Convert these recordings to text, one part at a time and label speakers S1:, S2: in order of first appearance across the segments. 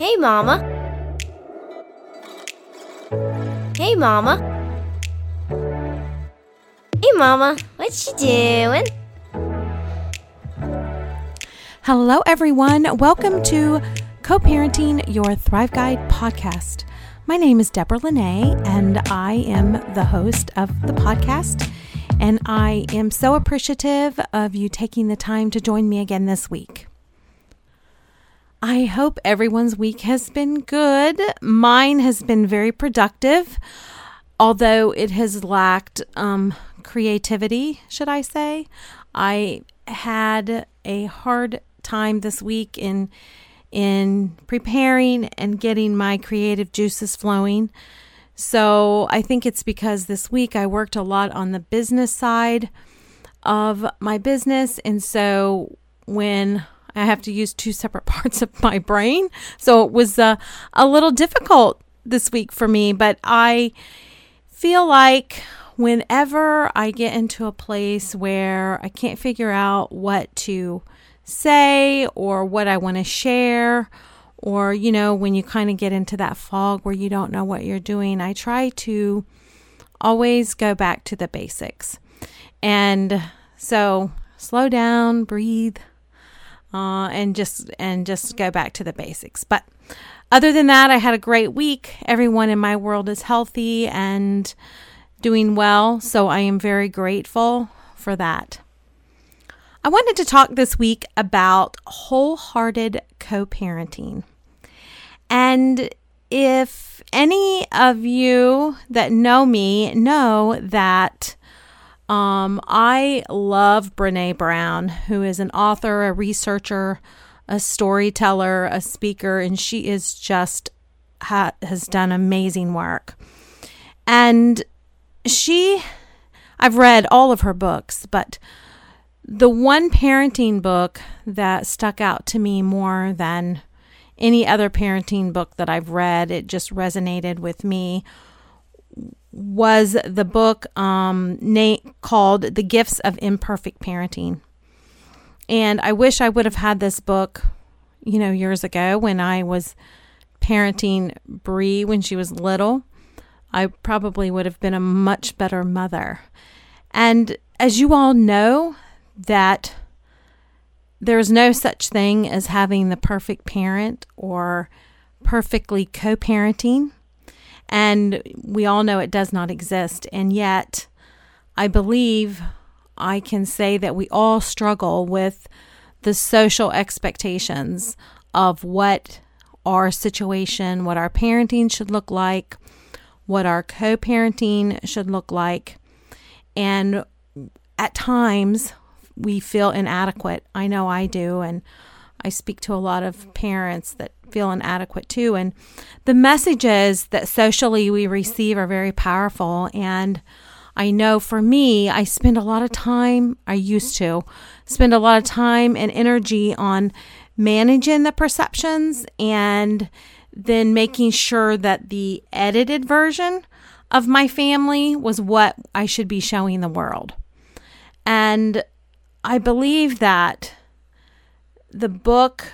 S1: Hey, Mama. Hey, Mama. Hey, Mama. What you doing?
S2: Hello, everyone. Welcome to Co Parenting Your Thrive Guide podcast. My name is Deborah Linay, and I am the host of the podcast. And I am so appreciative of you taking the time to join me again this week. I hope everyone's week has been good. Mine has been very productive, although it has lacked um, creativity, should I say. I had a hard time this week in in preparing and getting my creative juices flowing. So I think it's because this week I worked a lot on the business side of my business. And so when I have to use two separate parts of my brain. So it was uh, a little difficult this week for me, but I feel like whenever I get into a place where I can't figure out what to say or what I want to share, or, you know, when you kind of get into that fog where you don't know what you're doing, I try to always go back to the basics. And so slow down, breathe, uh, and just and just go back to the basics. But other than that, I had a great week. Everyone in my world is healthy and doing well, so I am very grateful for that. I wanted to talk this week about wholehearted co parenting. And if any of you that know me know that um, I love Brene Brown, who is an author, a researcher, a storyteller, a speaker, and she is just ha- has done amazing work. And she, I've read all of her books, but the one parenting book that stuck out to me more than any other parenting book that I've read, it just resonated with me was the book um, na- called The Gifts of Imperfect Parenting. And I wish I would have had this book, you know, years ago when I was parenting Bree when she was little. I probably would have been a much better mother. And as you all know, that there's no such thing as having the perfect parent or perfectly co parenting. And we all know it does not exist. And yet, I believe I can say that we all struggle with the social expectations of what our situation, what our parenting should look like, what our co parenting should look like. And at times, we feel inadequate. I know I do. And I speak to a lot of parents that feel inadequate too. And the messages that socially we receive are very powerful. And I know for me, I spend a lot of time, I used to spend a lot of time and energy on managing the perceptions and then making sure that the edited version of my family was what I should be showing the world. And I believe that the book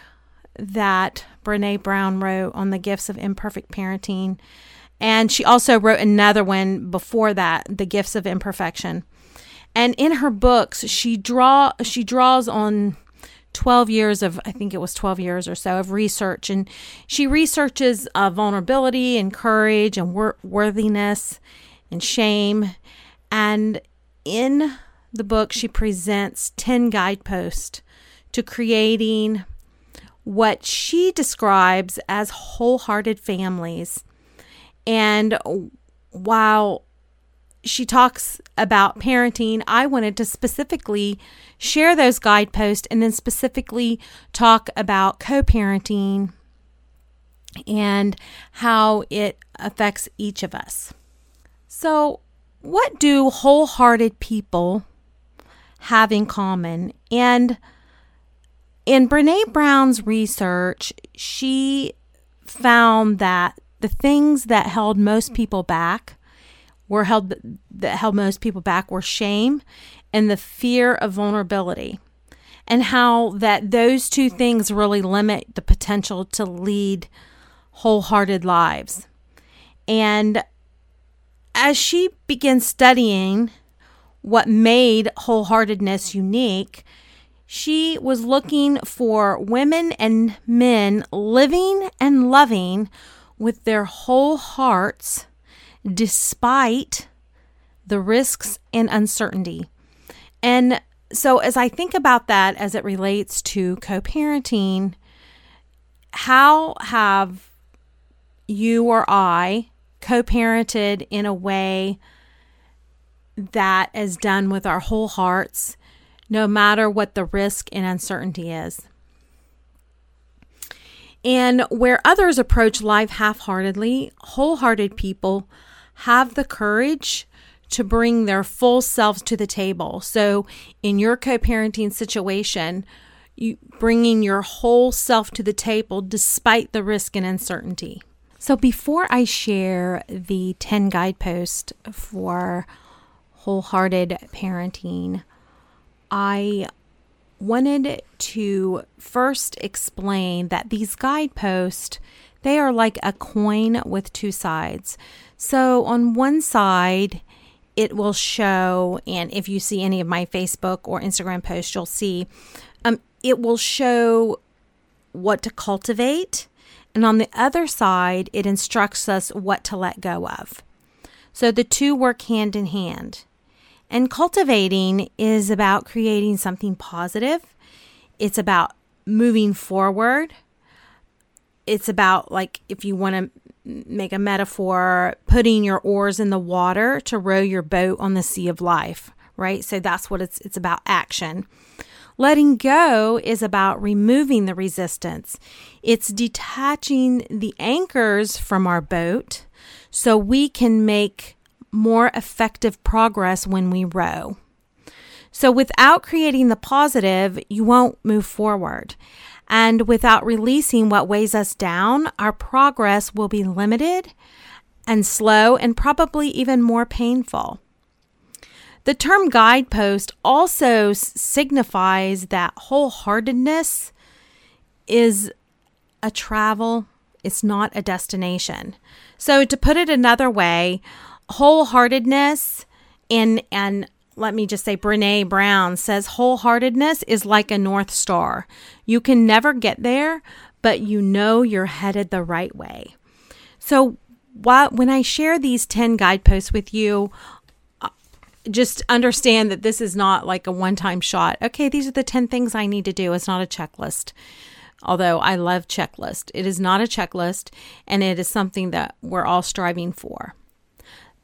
S2: that Brene Brown wrote on the gifts of imperfect parenting. And she also wrote another one before that, The Gifts of Imperfection. And in her books, she draw she draws on 12 years of I think it was 12 years or so of research and she researches uh, vulnerability and courage and wor- worthiness and shame and in the book she presents 10 guideposts to creating what she describes as wholehearted families. And while she talks about parenting, I wanted to specifically share those guideposts and then specifically talk about co parenting and how it affects each of us. So, what do wholehearted people have in common? And in Brene Brown's research, she found that the things that held most people back were held that held most people back were shame and the fear of vulnerability and how that those two things really limit the potential to lead wholehearted lives. And as she began studying what made wholeheartedness unique, she was looking for women and men living and loving with their whole hearts despite the risks and uncertainty. And so, as I think about that as it relates to co parenting, how have you or I co parented in a way that is done with our whole hearts, no matter what the risk and uncertainty is? And where others approach life half heartedly, wholehearted people have the courage to bring their full selves to the table. So, in your co parenting situation, you bringing your whole self to the table despite the risk and uncertainty. So, before I share the 10 guideposts for wholehearted parenting, I wanted to first explain that these guideposts they are like a coin with two sides. So on one side it will show, and if you see any of my Facebook or Instagram posts, you'll see um, it will show what to cultivate. And on the other side, it instructs us what to let go of. So the two work hand in hand. And cultivating is about creating something positive, it's about moving forward. It's about, like, if you want to make a metaphor, putting your oars in the water to row your boat on the sea of life, right? So that's what it's it's about action. Letting go is about removing the resistance. It's detaching the anchors from our boat so we can make more effective progress when we row. So without creating the positive, you won't move forward. And without releasing what weighs us down, our progress will be limited and slow and probably even more painful. The term guidepost also signifies that wholeheartedness is a travel, it's not a destination. So, to put it another way, wholeheartedness and and let me just say, Brene Brown says wholeheartedness is like a North Star. You can never get there, but you know you're headed the right way. So, while, when I share these 10 guideposts with you, uh, just understand that this is not like a one time shot. Okay, these are the 10 things I need to do. It's not a checklist. Although I love checklist. It is not a checklist and it is something that we're all striving for.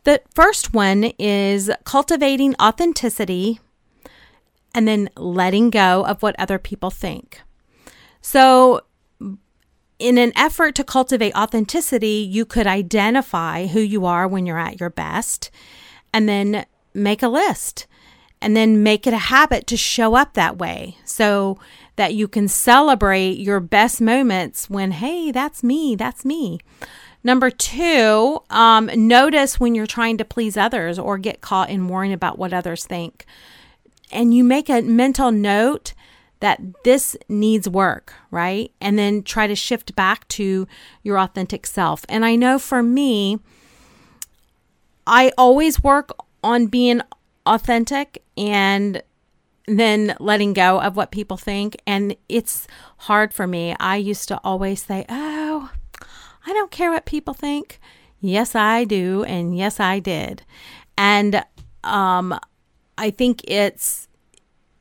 S2: The first one is cultivating authenticity and then letting go of what other people think. So, in an effort to cultivate authenticity, you could identify who you are when you're at your best and then make a list and then make it a habit to show up that way so that you can celebrate your best moments when, hey, that's me, that's me. Number two, um, notice when you're trying to please others or get caught in worrying about what others think. And you make a mental note that this needs work, right? And then try to shift back to your authentic self. And I know for me, I always work on being authentic and then letting go of what people think. And it's hard for me. I used to always say, oh, I don't care what people think. Yes, I do. And yes, I did. And um, I think it's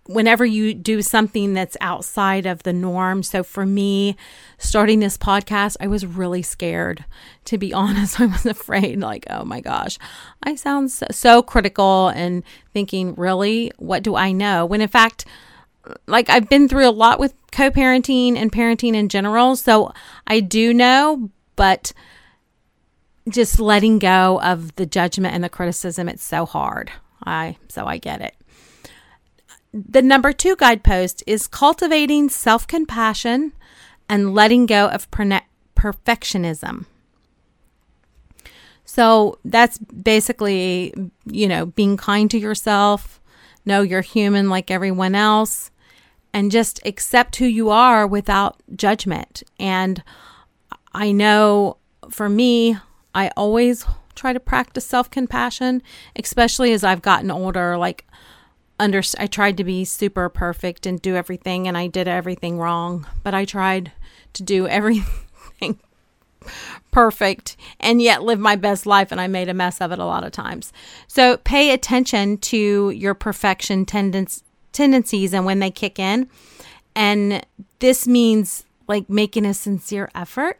S2: whenever you do something that's outside of the norm. So for me, starting this podcast, I was really scared. To be honest, I was afraid, like, oh my gosh, I sound so, so critical and thinking, really, what do I know? When in fact, like I've been through a lot with co parenting and parenting in general. So I do know, but just letting go of the judgment and the criticism, it's so hard. I so I get it. The number two guidepost is cultivating self compassion and letting go of per- perfectionism. So that's basically, you know, being kind to yourself, know you're human like everyone else, and just accept who you are without judgment. And I know for me, I always try to practice self compassion, especially as I've gotten older. Like, under, I tried to be super perfect and do everything, and I did everything wrong, but I tried to do everything perfect and yet live my best life and I made a mess of it a lot of times. So pay attention to your perfection tendencies tendencies and when they kick in. And this means like making a sincere effort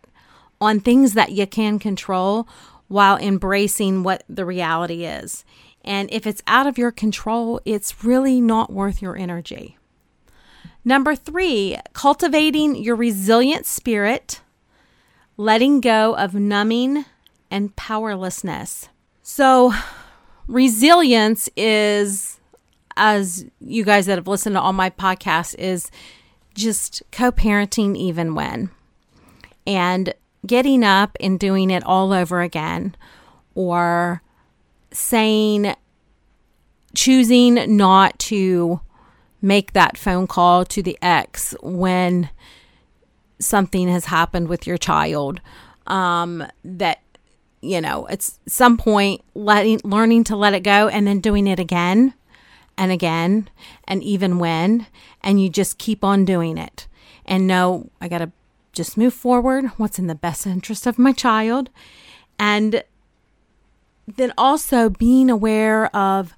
S2: on things that you can control while embracing what the reality is. And if it's out of your control, it's really not worth your energy. Number three, cultivating your resilient spirit letting go of numbing and powerlessness. So, resilience is, as you guys that have listened to all my podcasts, is just co parenting even when and getting up and doing it all over again or saying, choosing not to make that phone call to the ex when something has happened with your child um, that you know it's some point letting learning to let it go and then doing it again and again and even when and you just keep on doing it. And no i got to just move forward what's in the best interest of my child. And then also being aware of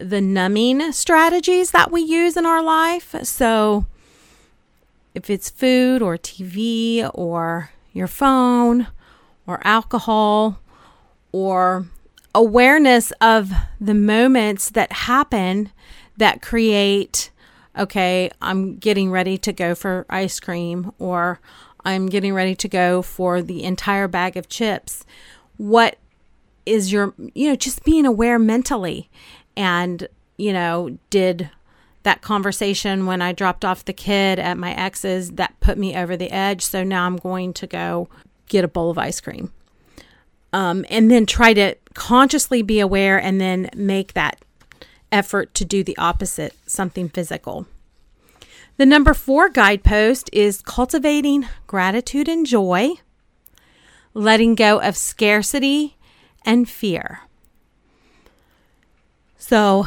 S2: the numbing strategies that we use in our life. So if it's food or TV or your phone or alcohol or awareness of the moments that happen that create okay, I'm getting ready to go for ice cream or I'm getting ready to go for the entire bag of chips. What is your, you know, just being aware mentally and, you know, did that conversation when I dropped off the kid at my ex's that put me over the edge. So now I'm going to go get a bowl of ice cream. Um, and then try to consciously be aware and then make that effort to do the opposite, something physical. The number four guidepost is cultivating gratitude and joy, letting go of scarcity and fear. So,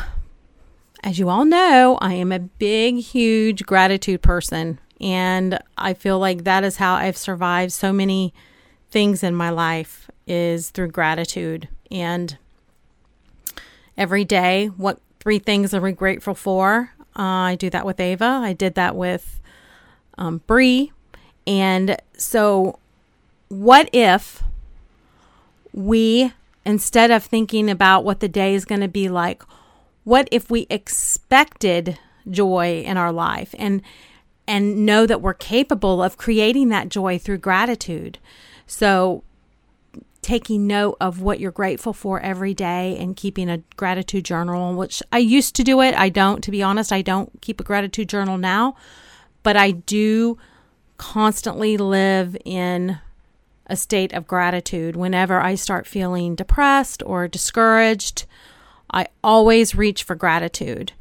S2: as you all know, I am a big, huge gratitude person. And I feel like that is how I've survived so many things in my life is through gratitude. And every day, what three things are we grateful for? I do that with Ava. I did that with um, Bree. And so, what if we, instead of thinking about what the day is going to be like, what if we expected joy in our life and and know that we're capable of creating that joy through gratitude. So taking note of what you're grateful for every day and keeping a gratitude journal, which I used to do it. I don't, to be honest, I don't keep a gratitude journal now, but I do constantly live in a state of gratitude whenever I start feeling depressed or discouraged I always reach for gratitude.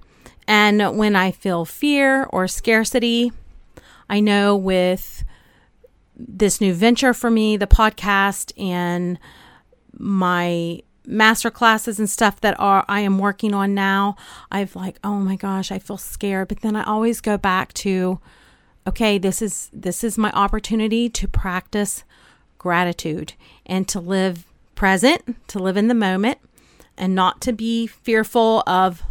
S2: And when I feel fear or scarcity, I know with this new venture for me, the podcast and my master classes and stuff that are I am working on now, I've like, oh my gosh, I feel scared, but then I always go back to okay, this is this is my opportunity to practice gratitude and to live present, to live in the moment and not to be fearful of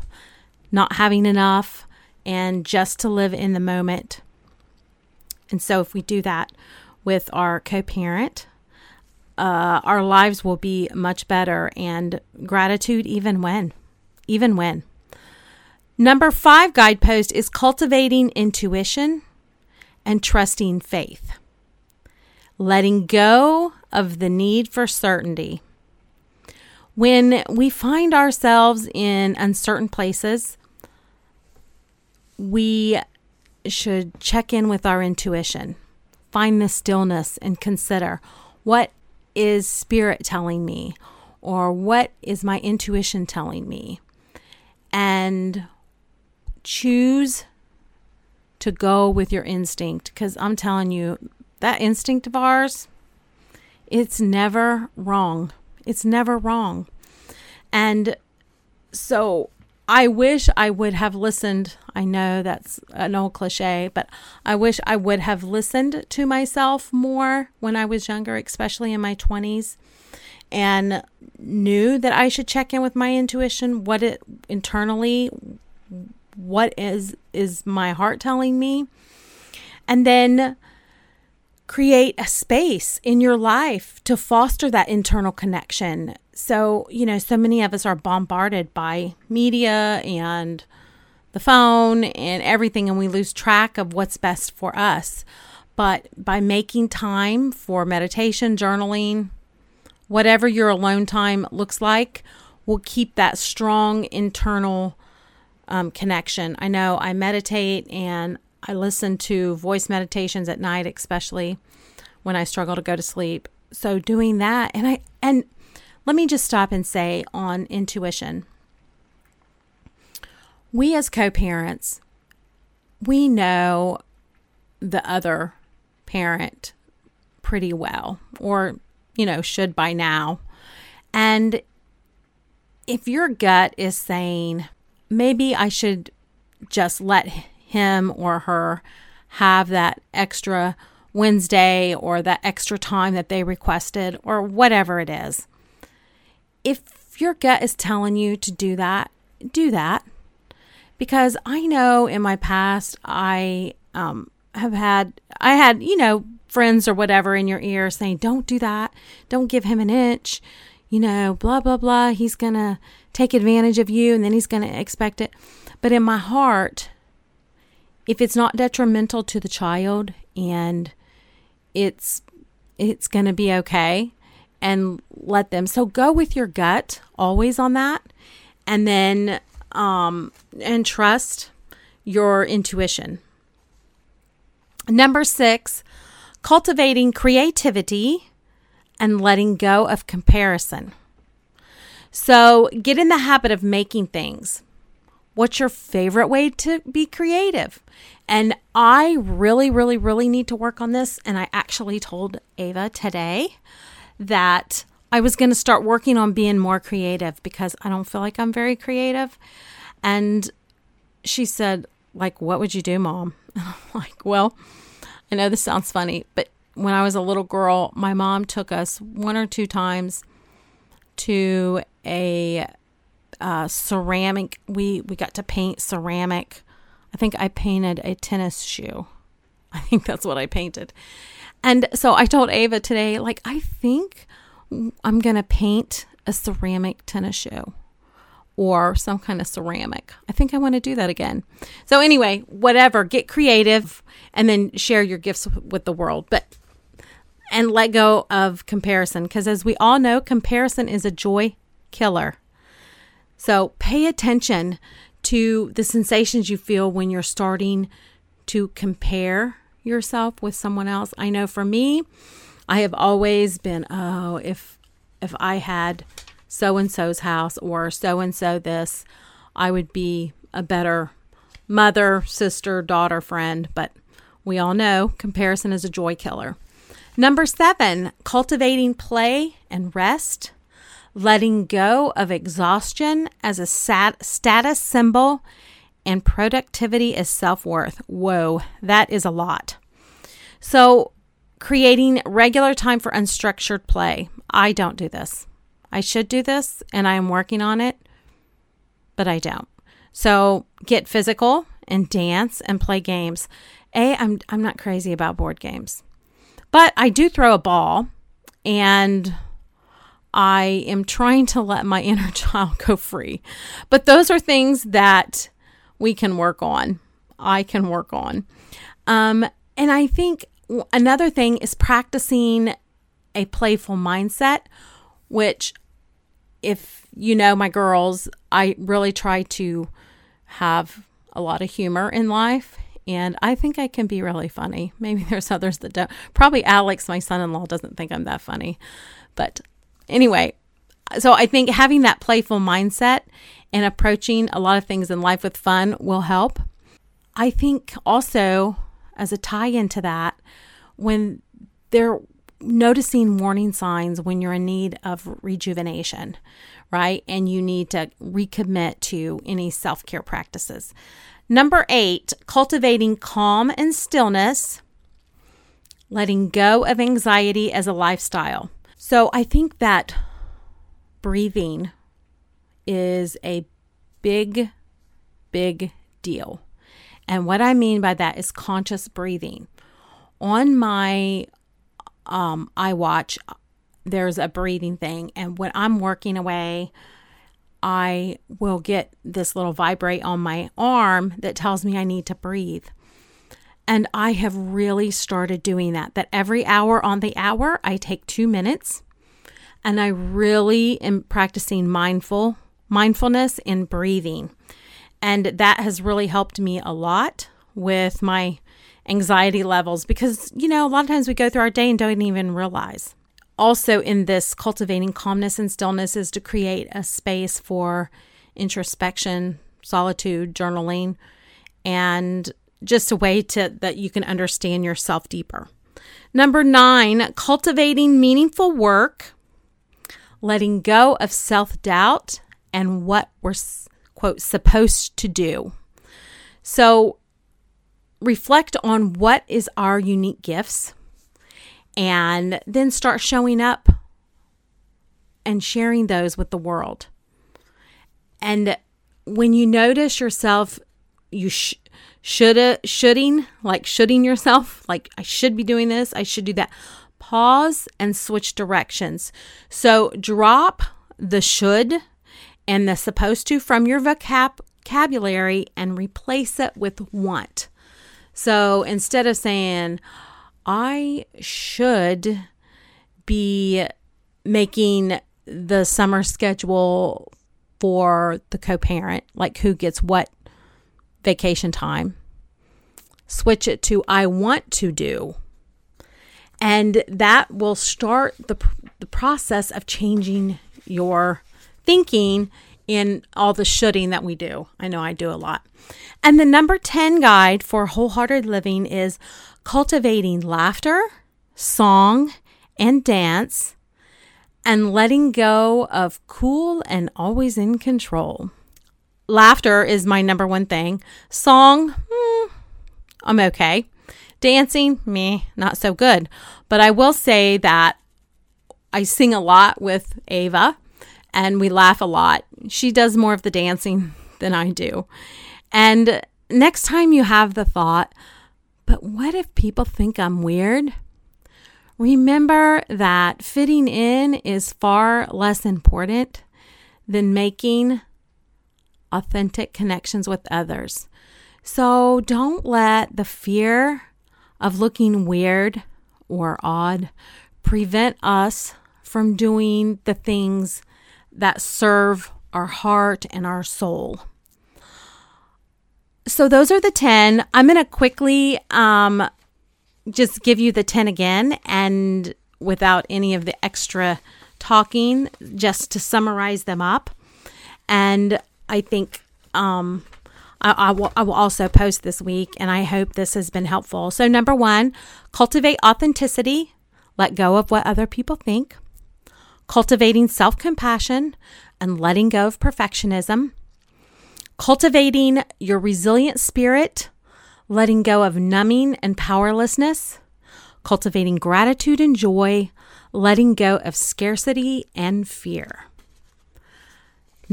S2: not having enough and just to live in the moment. And so, if we do that with our co parent, uh, our lives will be much better and gratitude even when, even when. Number five guidepost is cultivating intuition and trusting faith, letting go of the need for certainty. When we find ourselves in uncertain places, we should check in with our intuition, find the stillness, and consider what is spirit telling me or what is my intuition telling me, and choose to go with your instinct because I'm telling you, that instinct of ours, It's never wrong. It's never wrong. And so I wish I would have listened. I know that's an old cliche, but I wish I would have listened to myself more when I was younger, especially in my 20s, and knew that I should check in with my intuition, what it internally what is is my heart telling me? And then create a space in your life to foster that internal connection. So, you know, so many of us are bombarded by media and the phone and everything, and we lose track of what's best for us. But by making time for meditation, journaling, whatever your alone time looks like, will keep that strong internal um, connection. I know I meditate and I listen to voice meditations at night, especially when I struggle to go to sleep. So doing that, and I and let me just stop and say on intuition. We as co-parents, we know the other parent pretty well, or you know, should by now. And if your gut is saying, maybe I should just let him or her have that extra Wednesday or that extra time that they requested or whatever it is. If your gut is telling you to do that, do that. Because I know in my past, I um, have had, I had, you know, friends or whatever in your ear saying, don't do that. Don't give him an inch. You know, blah, blah, blah. He's going to take advantage of you and then he's going to expect it. But in my heart, if it's not detrimental to the child and it's it's going to be okay and let them so go with your gut always on that and then um and trust your intuition number 6 cultivating creativity and letting go of comparison so get in the habit of making things. What's your favorite way to be creative? And I really, really, really need to work on this. And I actually told Ava today that I was going to start working on being more creative because I don't feel like I'm very creative. And she said, like, what would you do, mom? And I'm like, well, I know this sounds funny, but when I was a little girl, my mom took us one or two times to a uh, ceramic. We we got to paint ceramic. I think I painted a tennis shoe. I think that's what I painted. And so I told Ava today, like, I think I'm going to paint a ceramic tennis shoe or some kind of ceramic. I think I want to do that again. So, anyway, whatever, get creative and then share your gifts with the world. But and let go of comparison because, as we all know, comparison is a joy killer. So pay attention to the sensations you feel when you're starting to compare yourself with someone else. I know for me, I have always been, oh, if if I had so and so's house or so and so this, I would be a better mother, sister, daughter, friend, but we all know comparison is a joy killer. Number seven, cultivating play and rest, letting go of exhaustion as a sat- status symbol, and productivity is self worth. Whoa, that is a lot. So, creating regular time for unstructured play. I don't do this. I should do this, and I am working on it, but I don't. So, get physical and dance and play games. A, I'm, I'm not crazy about board games. But I do throw a ball and I am trying to let my inner child go free. But those are things that we can work on. I can work on. Um, and I think another thing is practicing a playful mindset, which, if you know my girls, I really try to have a lot of humor in life and I think I can be really funny. Maybe there's others that don't. Probably Alex, my son in law, doesn't think I'm that funny. But anyway, so I think having that playful mindset and approaching a lot of things in life with fun will help. I think also, as a tie into that, when they're noticing warning signs when you're in need of rejuvenation, right? And you need to recommit to any self care practices. Number eight, cultivating calm and stillness, letting go of anxiety as a lifestyle. So I think that breathing is a big, big deal. And what I mean by that is conscious breathing. On my um, iWatch, there's a breathing thing. And when I'm working away, I will get this little vibrate on my arm that tells me I need to breathe. And I have really started doing that. That every hour on the hour, I take two minutes and I really am practicing mindful mindfulness and breathing. And that has really helped me a lot with my anxiety levels because, you know, a lot of times we go through our day and don't even realize. Also, in this cultivating calmness and stillness is to create a space for introspection, solitude, journaling, and just a way to that you can understand yourself deeper. Number nine, cultivating meaningful work, letting go of self doubt and what we're quote, supposed to do. So reflect on what is our unique gifts and then start showing up and sharing those with the world. And when you notice yourself, you sh- should shoulding like shoulding yourself, like I should be doing this, I should do that. Pause and switch directions. So drop the should and the supposed to from your vocabulary and replace it with want. So instead of saying, I should be making the summer schedule for the co parent, like who gets what vacation time, switch it to I want to do. And that will start the, the process of changing your thinking in all the shoulding that we do. I know I do a lot. And the number 10 guide for wholehearted living is cultivating laughter, song, and dance, and letting go of cool and always in control. Laughter is my number one thing. Song, hmm, I'm okay. Dancing, me, not so good. But I will say that I sing a lot with Ava and we laugh a lot. She does more of the dancing than I do. And next time you have the thought, but what if people think I'm weird? Remember that fitting in is far less important than making authentic connections with others. So don't let the fear of looking weird or odd prevent us from doing the things that serve our heart and our soul. So those are the 10. I'm going to quickly um, just give you the 10 again and without any of the extra talking, just to summarize them up. And I think um, I, I, will, I will also post this week, and I hope this has been helpful. So, number one, cultivate authenticity, let go of what other people think. Cultivating self compassion and letting go of perfectionism, cultivating your resilient spirit, letting go of numbing and powerlessness, cultivating gratitude and joy, letting go of scarcity and fear.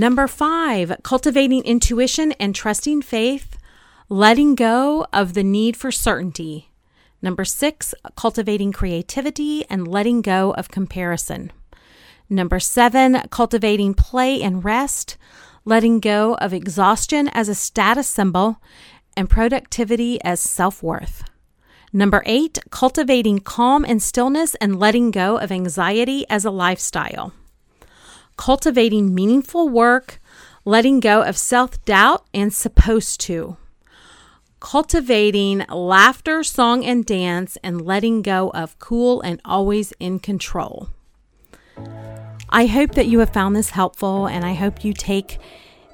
S2: Number five, cultivating intuition and trusting faith, letting go of the need for certainty. Number six, cultivating creativity and letting go of comparison. Number seven, cultivating play and rest, letting go of exhaustion as a status symbol and productivity as self worth. Number eight, cultivating calm and stillness and letting go of anxiety as a lifestyle. Cultivating meaningful work, letting go of self doubt and supposed to. Cultivating laughter, song, and dance, and letting go of cool and always in control. I hope that you have found this helpful and I hope you take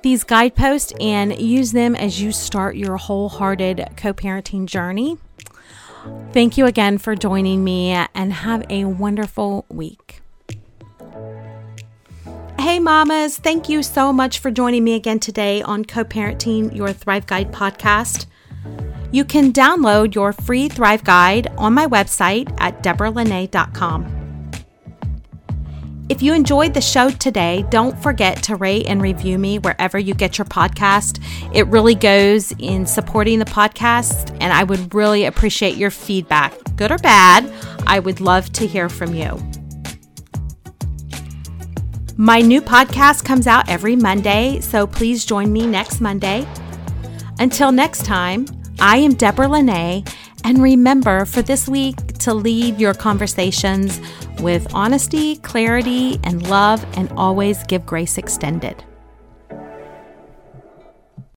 S2: these guideposts and use them as you start your wholehearted co parenting journey. Thank you again for joining me and have a wonderful week. Hey, mamas, thank you so much for joining me again today on Co Parenting Your Thrive Guide podcast. You can download your free Thrive Guide on my website at deborahlinay.com. If you enjoyed the show today, don't forget to rate and review me wherever you get your podcast. It really goes in supporting the podcast, and I would really appreciate your feedback, good or bad. I would love to hear from you. My new podcast comes out every Monday, so please join me next Monday. Until next time, I am Deborah Linay, and remember for this week to lead your conversations with honesty, clarity, and love, and always give grace extended.